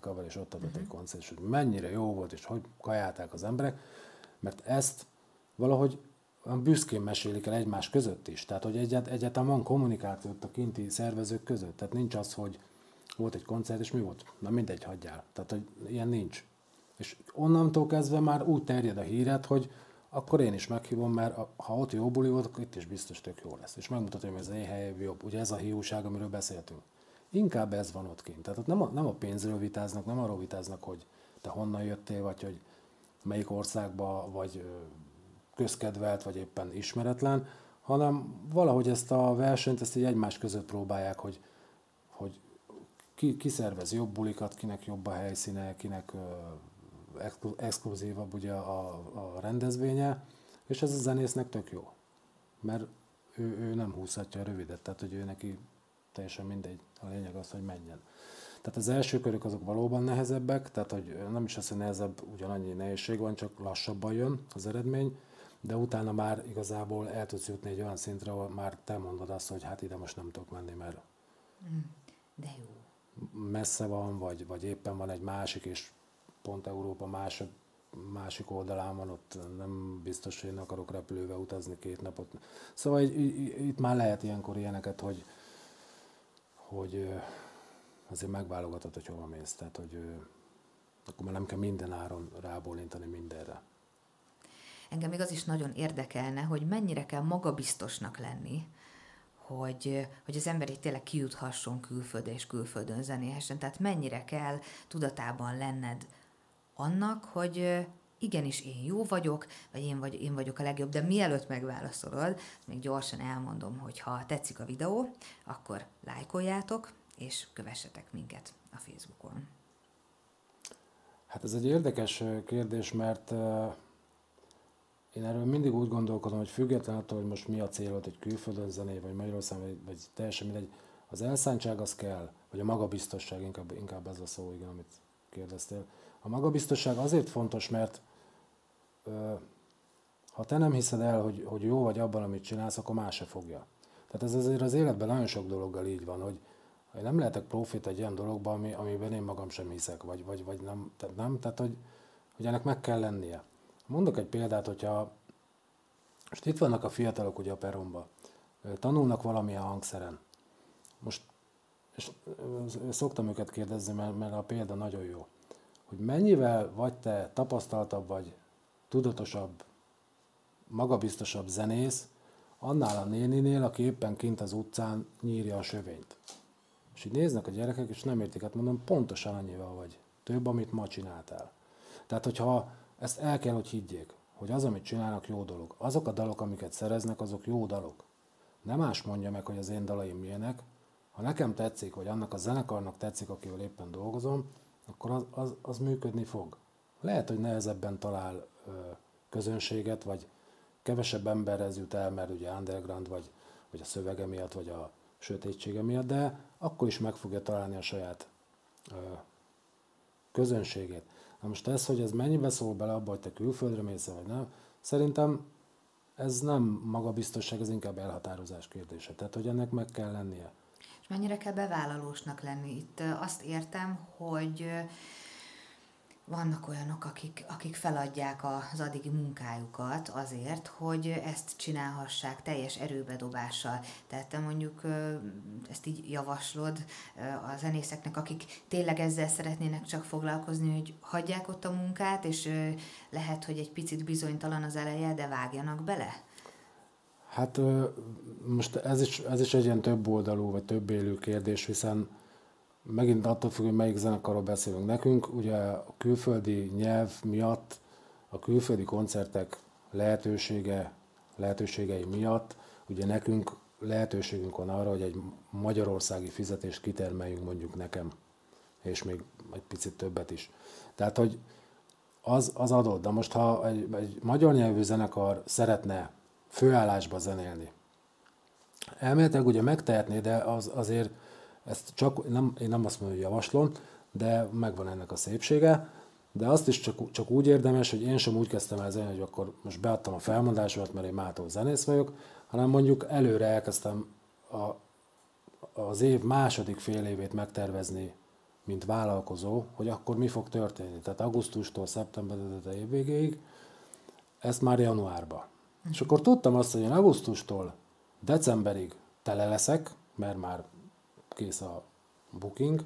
Cover, és ott adott uh-huh. egy mhm. koncert, és hogy mennyire jó volt, és hogy kajálták az emberek, mert ezt valahogy büszkén mesélik el egymás között is. Tehát, hogy egyet, egyáltalán van kommunikáció ott a kinti szervezők között. Tehát nincs az, hogy volt egy koncert, és mi volt? Na mindegy, hagyjál. Tehát, hogy ilyen nincs. És onnantól kezdve már úgy terjed a híret, hogy akkor én is meghívom, mert ha ott jó buli volt, akkor itt is biztos tök jó lesz. És megmutatom, hogy ez a hely jobb. Ugye ez a hiúság, amiről beszéltünk. Inkább ez van ott kint. Tehát ott nem a, nem a pénzről vitáznak, nem arról vitáznak, hogy te honnan jöttél, vagy hogy melyik országba, vagy közkedvelt, vagy éppen ismeretlen, hanem valahogy ezt a versenyt ezt így egymás között próbálják, hogy, hogy ki, ki szervez jobb bulikat, kinek jobb a helyszíne, kinek exkluzívabb ugye a, a rendezvénye, és ez a zenésznek tök jó. Mert ő, ő nem húzhatja a rövidet, tehát hogy ő neki teljesen mindegy, a lényeg az, hogy menjen. Tehát az első körök azok valóban nehezebbek, tehát hogy nem is az, hogy nehezebb, ugyanannyi nehézség van, csak lassabban jön az eredmény, de utána már igazából el tudsz jutni egy olyan szintre, ahol már te mondod azt, hogy hát ide most nem tudok menni, mert mm, de jó. messze van, vagy, vagy éppen van egy másik, és pont Európa más, másik oldalán van, ott nem biztos, hogy én akarok repülővel utazni két napot. Szóval itt már lehet ilyenkor ilyeneket, hogy, hogy azért megválogatod, hogy hova mész. Tehát, hogy akkor már nem kell minden áron rábólintani mindenre. Engem még az is nagyon érdekelne, hogy mennyire kell magabiztosnak lenni, hogy, hogy az ember itt tényleg kijuthasson külföldre és külföldön zenéhessen. Tehát mennyire kell tudatában lenned annak, hogy igenis én jó vagyok, vagy én, vagy, én vagyok a legjobb, de mielőtt megválaszolod, még gyorsan elmondom, hogy ha tetszik a videó, akkor lájkoljátok, és kövessetek minket a Facebookon. Hát ez egy érdekes kérdés, mert én erről mindig úgy gondolkodom, hogy független attól, hogy most mi a célod, hogy külföldön zené, vagy Magyarországon, vagy, vagy teljesen mindegy, az elszántság az kell, vagy a magabiztosság, inkább, inkább ez a szó, igen, amit kérdeztél. A magabiztosság azért fontos, mert ö, ha te nem hiszed el, hogy, hogy jó vagy abban, amit csinálsz, akkor más se fogja. Tehát ez azért az életben nagyon sok dologgal így van, hogy én nem lehetek profit egy olyan dologban, ami, amiben én magam sem hiszek, vagy, vagy, vagy nem, tehát nem, tehát hogy, hogy ennek meg kell lennie. Mondok egy példát, hogyha most itt vannak a fiatalok ugye a peromba, tanulnak valamilyen hangszeren. Most és szoktam őket kérdezni, mert, mert a példa nagyon jó, hogy mennyivel vagy te tapasztaltabb vagy, tudatosabb, magabiztosabb zenész, annál a néninél, aki éppen kint az utcán nyírja a sövényt. És így néznek a gyerekek, és nem értik, hát mondom, pontosan annyival vagy több, amit ma csináltál. Tehát, hogyha ezt el kell, hogy higgyék, hogy az, amit csinálnak, jó dolog. Azok a dalok, amiket szereznek, azok jó dalok. Nem más mondja meg, hogy az én dalaim milyenek. Ha nekem tetszik, vagy annak a zenekarnak tetszik, akivel éppen dolgozom, akkor az, az, az működni fog. Lehet, hogy nehezebben talál ö, közönséget, vagy kevesebb emberhez jut el, mert ugye underground, vagy, vagy a szövege miatt, vagy a sötétsége miatt, de akkor is meg fogja találni a saját ö, közönségét. Na most ez, hogy ez mennyibe szól bele abba, hogy te külföldre mész, vagy nem, szerintem ez nem magabiztosság, ez inkább elhatározás kérdése. Tehát, hogy ennek meg kell lennie. És mennyire kell bevállalósnak lenni? Itt azt értem, hogy vannak olyanok, akik, akik feladják az addigi munkájukat azért, hogy ezt csinálhassák teljes erőbedobással. Tehát te mondjuk ezt így javaslod a zenészeknek, akik tényleg ezzel szeretnének csak foglalkozni, hogy hagyják ott a munkát, és lehet, hogy egy picit bizonytalan az eleje, de vágjanak bele? Hát most ez is, ez is egy ilyen több oldalú, vagy több élő kérdés, hiszen megint attól függ, hogy melyik zenekarról beszélünk. Nekünk ugye a külföldi nyelv miatt, a külföldi koncertek lehetősége, lehetőségei miatt, ugye nekünk lehetőségünk van arra, hogy egy magyarországi fizetést kitermeljünk mondjuk nekem, és még egy picit többet is. Tehát, hogy az, az adott. De most, ha egy, egy magyar nyelvű zenekar szeretne főállásba zenélni, elméletileg ugye megtehetné, de az azért ezt csak, nem, én nem azt mondom, hogy javaslom, de megvan ennek a szépsége. De azt is csak, csak úgy érdemes, hogy én sem úgy kezdtem el zenélni, hogy akkor most beadtam a felmondásomat, mert én mától zenész vagyok, hanem mondjuk előre elkezdtem a, az év második fél évét megtervezni, mint vállalkozó, hogy akkor mi fog történni. Tehát augusztustól szeptemberig, év végéig, ezt már januárba. És akkor tudtam azt, hogy én augusztustól decemberig tele leszek, mert már kész a booking,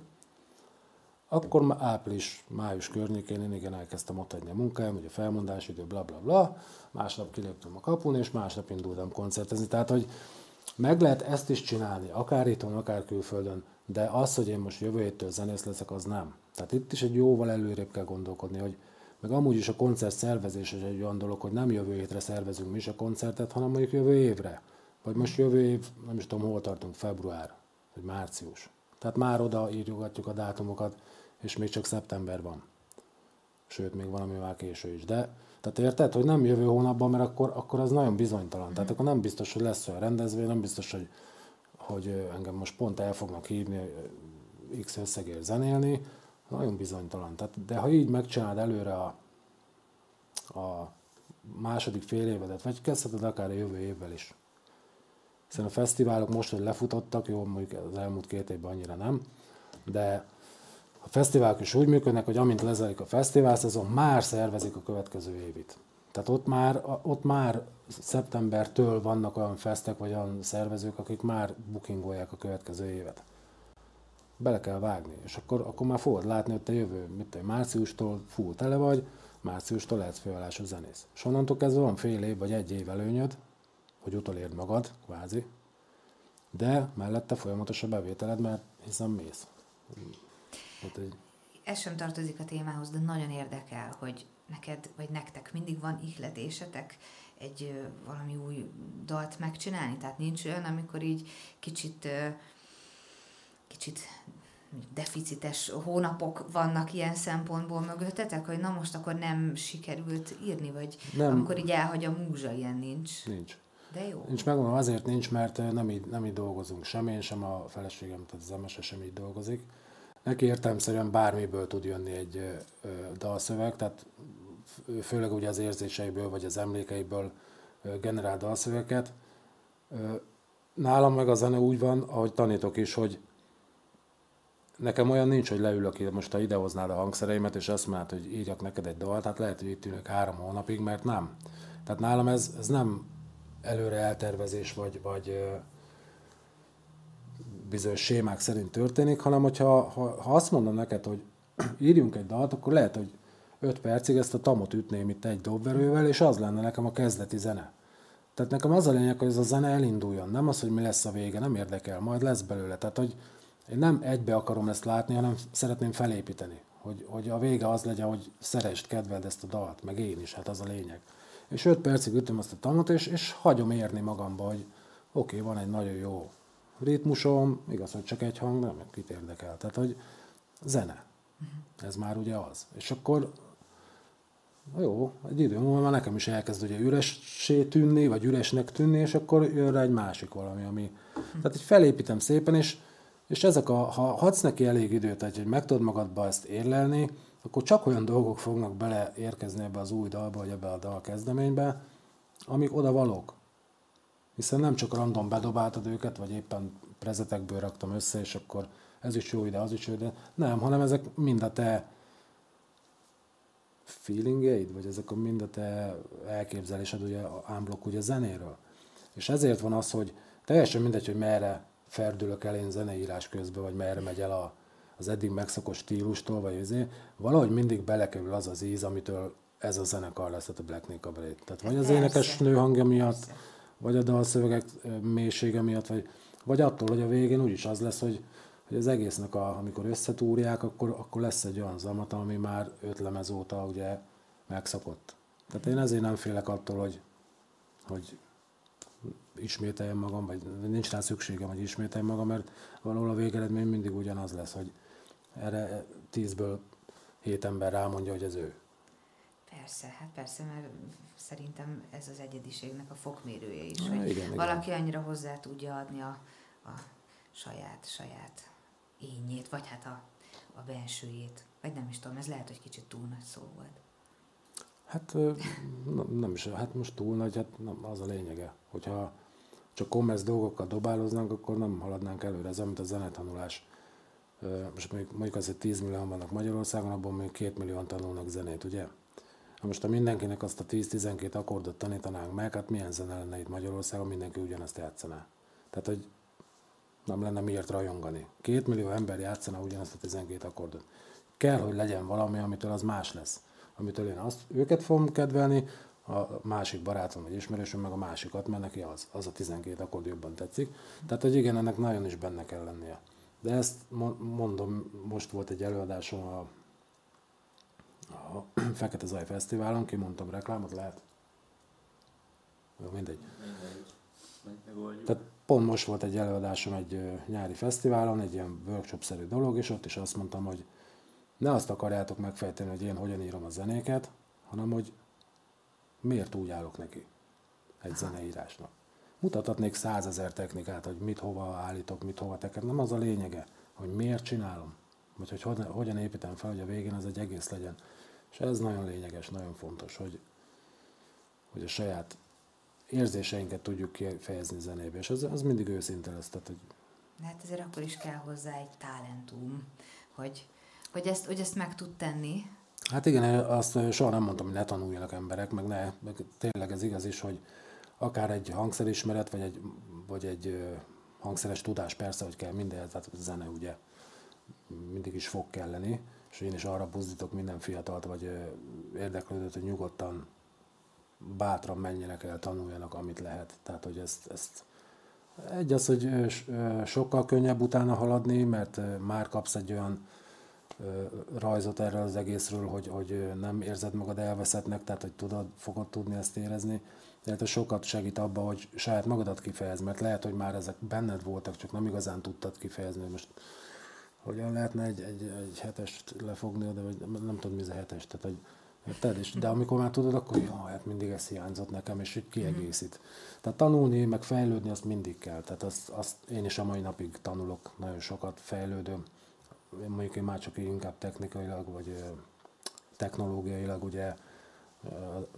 akkor április, május környékén én igen elkezdtem ott adni a munkáim, ugye felmondás idő, bla bla bla, másnap kiléptem a kapun, és másnap indultam koncertezni. Tehát, hogy meg lehet ezt is csinálni, akár itthon, akár külföldön, de az, hogy én most jövő héttől zenész leszek, az nem. Tehát itt is egy jóval előrébb kell gondolkodni, hogy meg amúgy is a koncert szervezés is egy olyan dolog, hogy nem jövő hétre szervezünk mi is a koncertet, hanem mondjuk jövő évre. Vagy most jövő év, nem is tudom, hol tartunk, február vagy március. Tehát már oda írjogatjuk a dátumokat, és még csak szeptember van. Sőt, még valami már késő is. De tehát érted, hogy nem jövő hónapban, mert akkor, akkor az nagyon bizonytalan. Tehát akkor nem biztos, hogy lesz olyan rendezvény, nem biztos, hogy, hogy engem most pont el fognak hívni X összegért zenélni. Nagyon bizonytalan. Tehát, de ha így megcsinálod előre a, a második fél évedet, vagy kezdheted akár a jövő évvel is, hiszen a fesztiválok most, hogy lefutottak, jó, mondjuk az elmúlt két évben annyira nem, de a fesztiválok is úgy működnek, hogy amint lezelik a fesztivál szezon, már szervezik a következő évit. Tehát ott már, ott már szeptembertől vannak olyan fesztek, vagy olyan szervezők, akik már bookingolják a következő évet. Bele kell vágni, és akkor, akkor már fogod látni, hogy te jövő, mit te, márciustól full tele vagy, márciustól lehetsz főállású zenész. És onnantól kezdve van fél év vagy egy év előnyöd, hogy utolérd magad, kvázi, de mellette folyamatos a bevételed, mert hiszen mész. Hát, egy... Ez sem tartozik a témához, de nagyon érdekel, hogy neked, vagy nektek mindig van ihletésetek egy valami új dalt megcsinálni? Tehát nincs olyan, amikor így kicsit kicsit deficites hónapok vannak ilyen szempontból mögöttetek, hogy na most akkor nem sikerült írni, vagy nem. amikor így elhagy a múzsa, ilyen nincs? Nincs. De jó. Nincs megmondom, azért nincs, mert eh, nem így, nem így dolgozunk. Sem én, sem a feleségem, tehát az emese sem így dolgozik. Neki értelmszerűen bármiből tud jönni egy ö, ö, dalszöveg, tehát főleg ugye az érzéseiből vagy az emlékeiből ö, generál dalszöveket. Ö, nálam meg a zene úgy van, ahogy tanítok is, hogy nekem olyan nincs, hogy leülök, most ha idehoznád a hangszereimet, és azt mondod, hogy írjak neked egy dalt, hát lehet, hogy itt ülök három hónapig, mert nem. Tehát nálam ez, ez nem előre eltervezés, vagy, vagy bizonyos sémák szerint történik, hanem hogyha ha, ha azt mondom neked, hogy írjunk egy dalt, akkor lehet, hogy 5 percig ezt a tamot ütném itt egy dobverővel, és az lenne nekem a kezdeti zene. Tehát nekem az a lényeg, hogy ez a zene elinduljon, nem az, hogy mi lesz a vége, nem érdekel, majd lesz belőle. Tehát, hogy én nem egybe akarom ezt látni, hanem szeretném felépíteni. Hogy, hogy a vége az legyen, hogy szerest, kedveld ezt a dalt, meg én is, hát az a lényeg. És öt percig ütöm azt a tanot, és, és hagyom érni magamba, hogy oké, okay, van egy nagyon jó ritmusom, igaz, hogy csak egy hang, nem, kit érdekel. Tehát, hogy zene. Ez már ugye az. És akkor jó, egy idő múlva már nekem is elkezd ugye üressé tűnni, vagy üresnek tűnni, és akkor jön rá egy másik valami, ami... Tehát így felépítem szépen, és, és ezek a, ha hadsz neki elég időt, hogy meg tudod magadba ezt érlelni, akkor csak olyan dolgok fognak bele érkezni ebbe az új dalba, vagy ebbe a dal kezdeménybe, amik oda valók. Hiszen nem csak random bedobáltad őket, vagy éppen prezetekből raktam össze, és akkor ez is jó ide, az is jó ide. Nem, hanem ezek mind a te feelingeid, vagy ezek a mind a te elképzelésed ugye ámblok ugye zenéről. És ezért van az, hogy teljesen mindegy, hogy merre ferdülök el én zeneírás közben, vagy merre megy el a, az eddig megszokott stílustól, vagy azért, valahogy mindig belekerül az az íz, amitől ez a zenekar lesz, tehát a Black Nickel Tehát vagy az énekes nő hangja miatt, Persze. vagy a dalszövegek mélysége miatt, vagy, vagy attól, hogy a végén úgyis az lesz, hogy hogy az egésznek, a, amikor összetúrják, akkor, akkor lesz egy olyan zamat, ami már öt lemez óta ugye megszokott. Tehát én ezért nem félek attól, hogy, hogy ismételjem magam, vagy nincs rá szükségem, hogy ismételjem magam, mert valahol a végeredmény mindig ugyanaz lesz, hogy erre tízből hét ember rámondja, hogy ez ő. Persze, hát persze, mert szerintem ez az egyediségnek a fokmérője is, Na, hogy igen, valaki igen. annyira hozzá tudja adni a, a saját, saját ényét, vagy hát a, a bensőjét. Vagy nem is tudom, ez lehet, hogy kicsit túl nagy szó volt. Hát nem is, hát most túl nagy, hát nem, az a lényege. Hogyha csak kommersz dolgokkal dobáloznánk, akkor nem haladnánk előre. Ez amit a zenetanulás. Most mondjuk, mondjuk azért 10 millióan vannak Magyarországon, abban még 2 millióan tanulnak zenét, ugye? Most ha mindenkinek azt a 10-12 akkordot tanítanánk meg, hát milyen zene lenne itt Magyarországon, mindenki ugyanazt játszaná. Tehát, hogy nem lenne miért rajongani. Két millió ember játszana ugyanazt a 12 akkordot. Kell, hogy legyen valami, amitől az más lesz. Amitől én azt, őket fogom kedvelni, a másik barátom vagy ismerősöm meg a másikat, mert neki az, az a 12 akkord jobban tetszik. Tehát, hogy igen, ennek nagyon is benne kell lennie. De ezt mondom, most volt egy előadásom a, a Fekete Zaj Fesztiválon, kimondtam reklámot, lehet? Jó, mindegy. Tehát pont most volt egy előadásom egy nyári fesztiválon, egy ilyen workshop-szerű dolog, és ott is azt mondtam, hogy ne azt akarjátok megfejteni, hogy én hogyan írom a zenéket, hanem hogy miért úgy állok neki egy zeneírásnak. Mutathatnék százezer technikát, hogy mit hova állítok, mit hova teked, nem az a lényege, hogy miért csinálom, vagy hogy hogyan, hogyan építem fel, hogy a végén az egy egész legyen. És ez nagyon lényeges, nagyon fontos, hogy, hogy a saját érzéseinket tudjuk kifejezni zenébe, és az, az mindig őszinte lesz. Tehát, hogy... Hát ezért akkor is kell hozzá egy talentum, hogy, hogy, ezt, hogy ezt meg tud tenni. Hát igen, azt soha nem mondtam, hogy ne tanuljanak emberek, meg ne, meg tényleg ez igaz is, hogy akár egy hangszerismeret, vagy egy, vagy egy hangszeres tudás persze, hogy kell minden, tehát zene ugye mindig is fog kelleni, és én is arra buzdítok minden fiatalt, vagy érdeklődőt, hogy nyugodtan bátran menjenek el, tanuljanak, amit lehet. Tehát, hogy ezt, ezt egy az, hogy sokkal könnyebb utána haladni, mert már kapsz egy olyan rajzot erről az egészről, hogy, hogy nem érzed magad elveszettnek, tehát hogy tudod, fogod tudni ezt érezni. Tehát sokat segít abba, hogy saját magadat kifejez, mert lehet, hogy már ezek benned voltak, csak nem igazán tudtad kifejezni. Most hogyan lehetne egy, egy, egy hetest lefogni, de vagy nem tudom, mi ez a hetes. Tehát, hogy Érted? És, de amikor már tudod, akkor jó, hát mindig ez hiányzott nekem, és így kiegészít. Tehát tanulni, meg fejlődni, azt mindig kell. Tehát azt, azt én is a mai napig tanulok, nagyon sokat fejlődöm. Én mondjuk én már csak inkább technikailag, vagy technológiailag ugye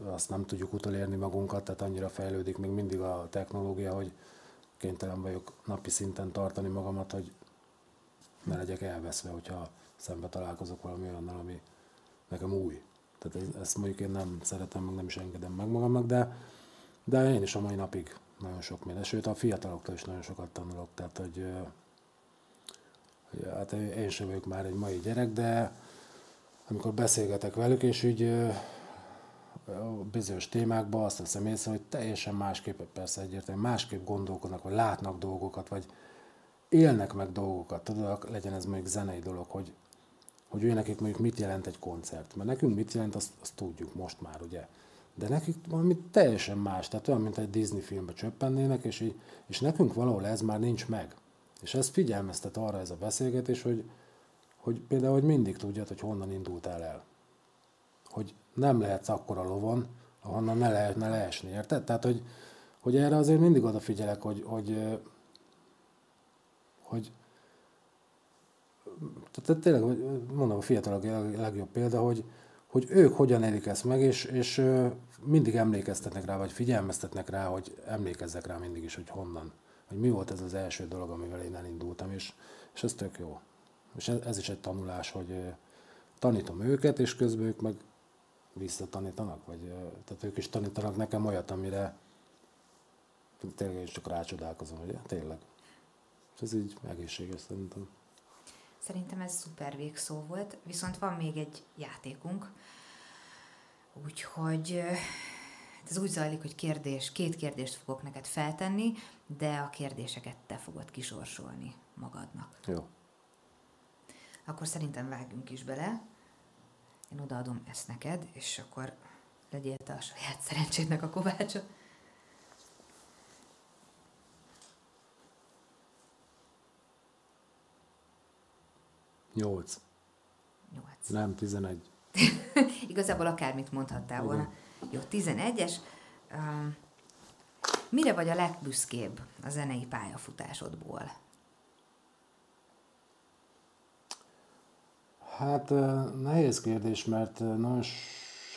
azt nem tudjuk utolérni magunkat, tehát annyira fejlődik még mindig a technológia, hogy kénytelen vagyok napi szinten tartani magamat, hogy ne legyek elveszve, hogyha szembe találkozok valami olyannal, ami nekem új. Tehát ezt mondjuk én nem szeretem, meg nem is engedem meg magamnak, de, de én is a mai napig nagyon sok minden, sőt a fiataloktól is nagyon sokat tanulok, tehát hogy, hogy hát én sem vagyok már egy mai gyerek, de amikor beszélgetek velük, és úgy bizonyos témákban azt veszem észre, hogy teljesen másképp, persze egyértelműen másképp gondolkodnak, vagy látnak dolgokat, vagy élnek meg dolgokat, tudod, legyen ez mondjuk zenei dolog, hogy, hogy ő nekik mondjuk mit jelent egy koncert. Mert nekünk mit jelent, azt, azt tudjuk most már, ugye. De nekik valami teljesen más, tehát olyan, mint egy Disney filmbe csöppennének, és, így, és nekünk valahol ez már nincs meg. És ez figyelmeztet arra ez a beszélgetés, hogy, hogy például, hogy mindig tudjad, hogy honnan indultál el. Hogy nem lehetsz akkora lovon, ahonnan ne lehetne leesni, érted? Tehát, hogy, hogy erre azért mindig odafigyelek, hogy, hogy, hogy tehát tényleg, mondom, a fiatalok a legjobb példa, hogy, hogy ők hogyan élik ezt meg, és, és mindig emlékeztetnek rá, vagy figyelmeztetnek rá, hogy emlékezzek rá mindig is, hogy honnan, hogy mi volt ez az első dolog, amivel én elindultam, és, és ez tök jó. És ez, ez is egy tanulás, hogy tanítom őket, és közben ők meg visszatanítanak, vagy tehát ők is tanítanak nekem olyat, amire tényleg is csak rácsodálkozom, hogy tényleg. És ez így egészséges szerintem. Szerintem ez szuper végszó volt, viszont van még egy játékunk, úgyhogy ez úgy zajlik, hogy kérdés, két kérdést fogok neked feltenni, de a kérdéseket te fogod kisorsolni magadnak. Jó. Akkor szerintem vágjunk is bele. Én odaadom ezt neked, és akkor legyél te a saját szerencsédnek a kovácsa. Nyolc. Nyolc. Nem, tizenegy. Igazából akármit mondhattál volna. Jó, tizenegyes. Um, mire vagy a legbüszkébb a zenei pályafutásodból? Hát nehéz kérdés, mert nagyon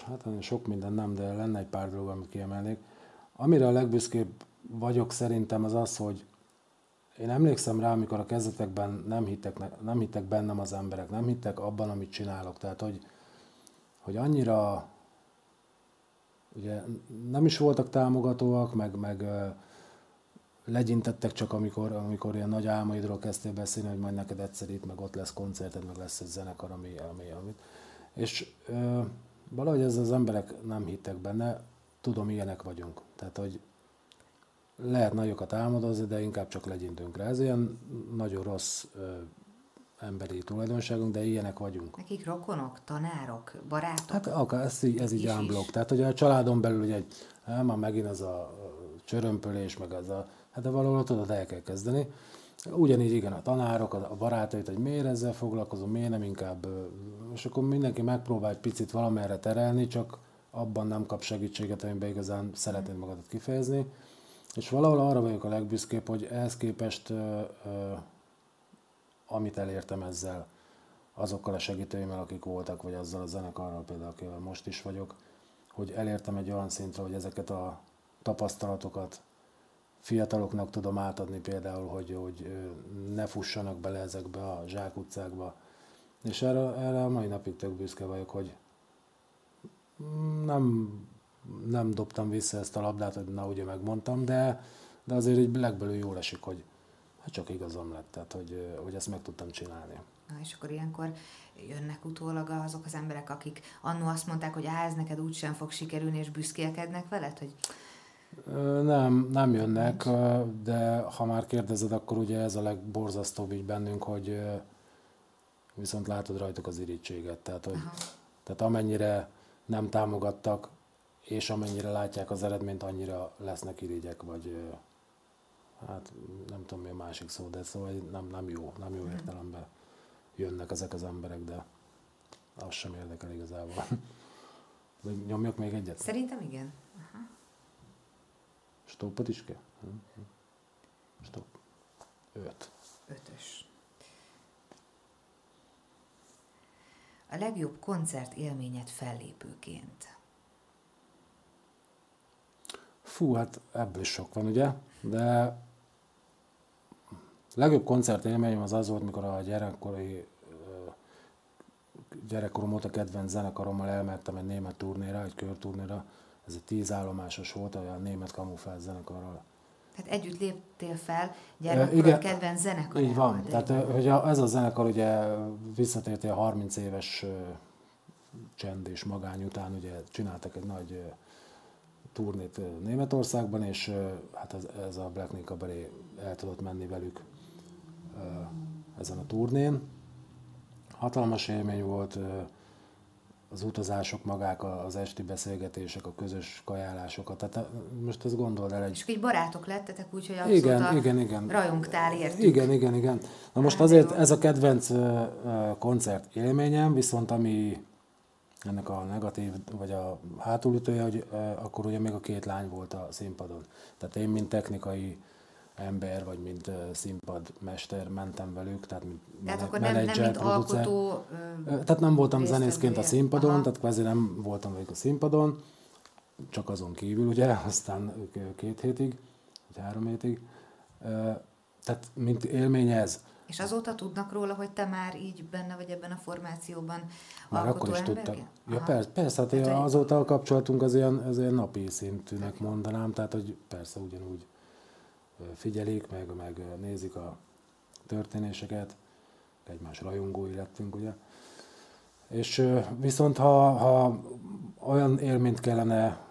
hát sok minden nem, de lenne egy pár dolog, amit kiemelnék. Amire a legbüszkébb vagyok szerintem az az, hogy én emlékszem rá, amikor a kezdetekben nem hittek, nem hittek bennem az emberek, nem hittek abban, amit csinálok. Tehát, hogy, hogy annyira ugye nem is voltak támogatóak, meg, meg legyintettek csak, amikor, amikor ilyen nagy álmaidról kezdtél beszélni, hogy majd neked egyszer itt, meg ott lesz koncerted, meg lesz egy zenekar, ami, ami amit. És ö, valahogy ez az emberek nem hittek benne, tudom, ilyenek vagyunk. Tehát, hogy lehet nagyokat álmodozni, de inkább csak legyintünk rá. Ez ilyen nagyon rossz ö, emberi tulajdonságunk, de ilyenek vagyunk. Nekik rokonok, tanárok, barátok? Hát akár, ez így, ez így ámblok. Tehát, hogy a családon belül ugye egy, már megint az a csörömpölés, meg az a, hát de valahol tudod, el kell kezdeni. Ugyanígy igen, a tanárok, a barátait, hogy miért ezzel foglalkozom, miért nem inkább, és akkor mindenki megpróbál egy picit valamerre terelni, csak abban nem kap segítséget, amiben igazán szeretnéd magadat kifejezni. És valahol arra vagyok a legbüszkébb, hogy ehhez képest, amit elértem ezzel, azokkal a segítőimmel, akik voltak, vagy azzal a zenekarral például, akivel most is vagyok, hogy elértem egy olyan szintre, hogy ezeket a tapasztalatokat fiataloknak tudom átadni például, hogy, hogy ne fussanak bele ezekbe a zsákutcákba. És erre, erre a mai napig tök büszke vagyok, hogy nem, nem dobtam vissza ezt a labdát, hogy na ugye megmondtam, de, de azért egy legbelül jól esik, hogy hát csak igazam lett, tehát hogy, hogy ezt meg tudtam csinálni. Na és akkor ilyenkor jönnek utólag azok az emberek, akik annó azt mondták, hogy á, ez neked úgysem fog sikerülni, és büszkélkednek veled, hogy nem, nem jönnek, de ha már kérdezed, akkor ugye ez a legborzasztóbb így bennünk, hogy viszont látod rajtuk az irítséget. Tehát, hogy, tehát amennyire nem támogattak, és amennyire látják az eredményt, annyira lesznek irigyek, vagy hát nem tudom mi a másik szó, de szóval nem, nem jó, nem jó értelemben jönnek ezek az emberek, de az sem érdekel igazából. Nyomjak még egyet? Szerintem igen. Is kell? Stopp. Öt. Ötös. A legjobb koncert élményed fellépőként? Fú, hát ebből is sok van, ugye? De a legjobb koncert élményem az az volt, mikor a gyerekkori gyerekkorom óta kedvenc zenekarommal elmentem egy német turnéra, egy körturnéra, ez egy tízállomásos volt, olyan német kamufláz zenekarral. Tehát együtt léptél fel gyermekkorod Igen, kedvenc zenekarával. Így van. Tehát hogy ez a zenekar ugye visszatért a 30 éves csend és magány után, ugye csináltak egy nagy turnét Németországban, és hát ez, ez a Black Cabaret el tudott menni velük ezen a turnén. Hatalmas élmény volt, az utazások magák, az esti beszélgetések, a közös kajálásokat. Tehát most ezt gondold el egy... És így barátok lettetek, úgyhogy abszolút igen, igen, igen. rajongtál értük. Igen, igen, igen. Na most hát, azért jó. ez a kedvenc koncert élményem, viszont ami ennek a negatív, vagy a hátulütője, hogy akkor ugye még a két lány volt a színpadon. Tehát én, mint technikai ember, vagy mint színpadmester mentem velük, tehát mint tehát akkor nem, nem mint producer. alkotó Tehát nem voltam zenészként a színpadon, Aha. tehát kvázi nem voltam velük a színpadon, csak azon kívül ugye, aztán két hétig, vagy három hétig. Tehát mint élmény ez. És azóta tudnak róla, hogy te már így benne vagy ebben a formációban Már akkor is tudtam. Ja, persze, persze, hát, hát azóta a kapcsolatunk az ilyen, az ilyen napi szintűnek mondanám, tehát hogy persze ugyanúgy figyelik, meg, meg nézik a történéseket, egymás rajongói lettünk, ugye. És viszont ha, ha olyan élményt kellene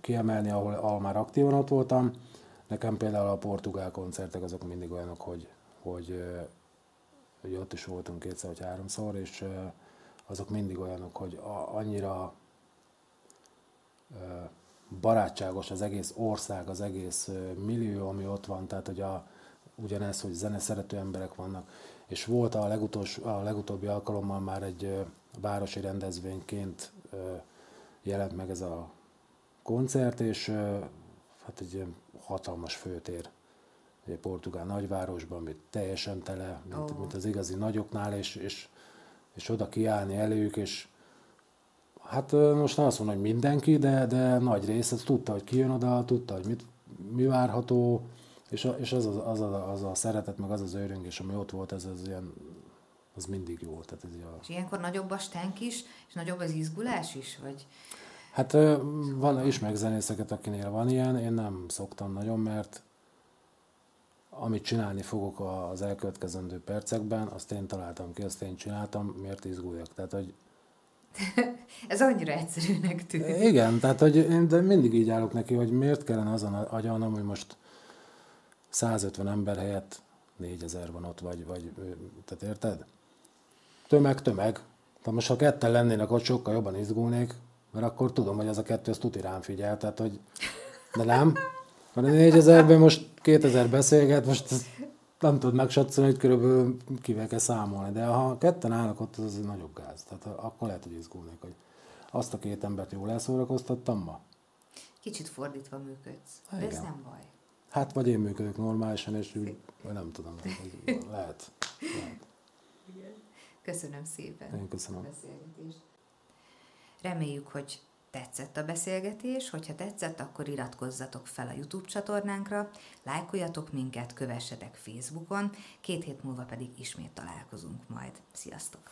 kiemelni, ahol, ahol már aktívan ott voltam, nekem például a portugál koncertek azok mindig olyanok, hogy, hogy, hogy ott is voltunk kétszer vagy háromszor, és azok mindig olyanok, hogy annyira barátságos az egész ország, az egész millió, ami ott van, tehát hogy a, ugyanez, hogy zene szerető emberek vannak. És volt a, legutolsó, a legutóbbi alkalommal már egy városi rendezvényként jelent meg ez a koncert, és hát egy hatalmas főtér, egy portugál nagyvárosban, ami teljesen tele, mint, oh. mint az igazi nagyoknál, és, és, és oda kiállni előjük, és Hát most nem azt mondom, hogy mindenki, de, de nagy rész az tudta, hogy ki jön oda, tudta, hogy mit, mi várható, és, a, és az, az, az, a, az a szeretet, meg az az őröngés, ami ott volt, ez az ilyen, az mindig jó. Tehát ez a... És ilyenkor nagyobb a stánk is, és nagyobb az izgulás is, vagy? Hát van, ismerek zenészeket, akinél van ilyen, én nem szoktam nagyon, mert amit csinálni fogok az elkövetkezendő percekben, azt én találtam ki, azt én csináltam, miért izguljak. Tehát, hogy Ez annyira egyszerűnek tűnik. Igen, tehát hogy én de mindig így állok neki, hogy miért kellene azon agyalnom, hogy most 150 ember helyett 4000 van ott, vagy, vagy tehát érted? Tömeg, tömeg. Tehát most ha ketten lennének ott, sokkal jobban izgulnék, mert akkor tudom, hogy az a kettő, az tuti rám figyel, tehát hogy... De nem. Mert a 4000-ben most 2000 beszélget, most nem tudod megsatszolni, hogy körülbelül kivel kell számolni, de ha ketten állnak ott, az az nagyobb gáz. Tehát akkor lehet, hogy izgulnék, hogy azt a két embert jól elszórakoztattam ma. Kicsit fordítva működsz, de ez nem baj. Hát vagy én működök normálisan, és úgy, nem tudom, lehet. lehet. Köszönöm szépen. Én köszönöm. A beszélgetést. Reméljük, hogy tetszett a beszélgetés, hogyha tetszett, akkor iratkozzatok fel a YouTube csatornánkra, lájkoljatok minket, kövessetek Facebookon, két hét múlva pedig ismét találkozunk majd. Sziasztok!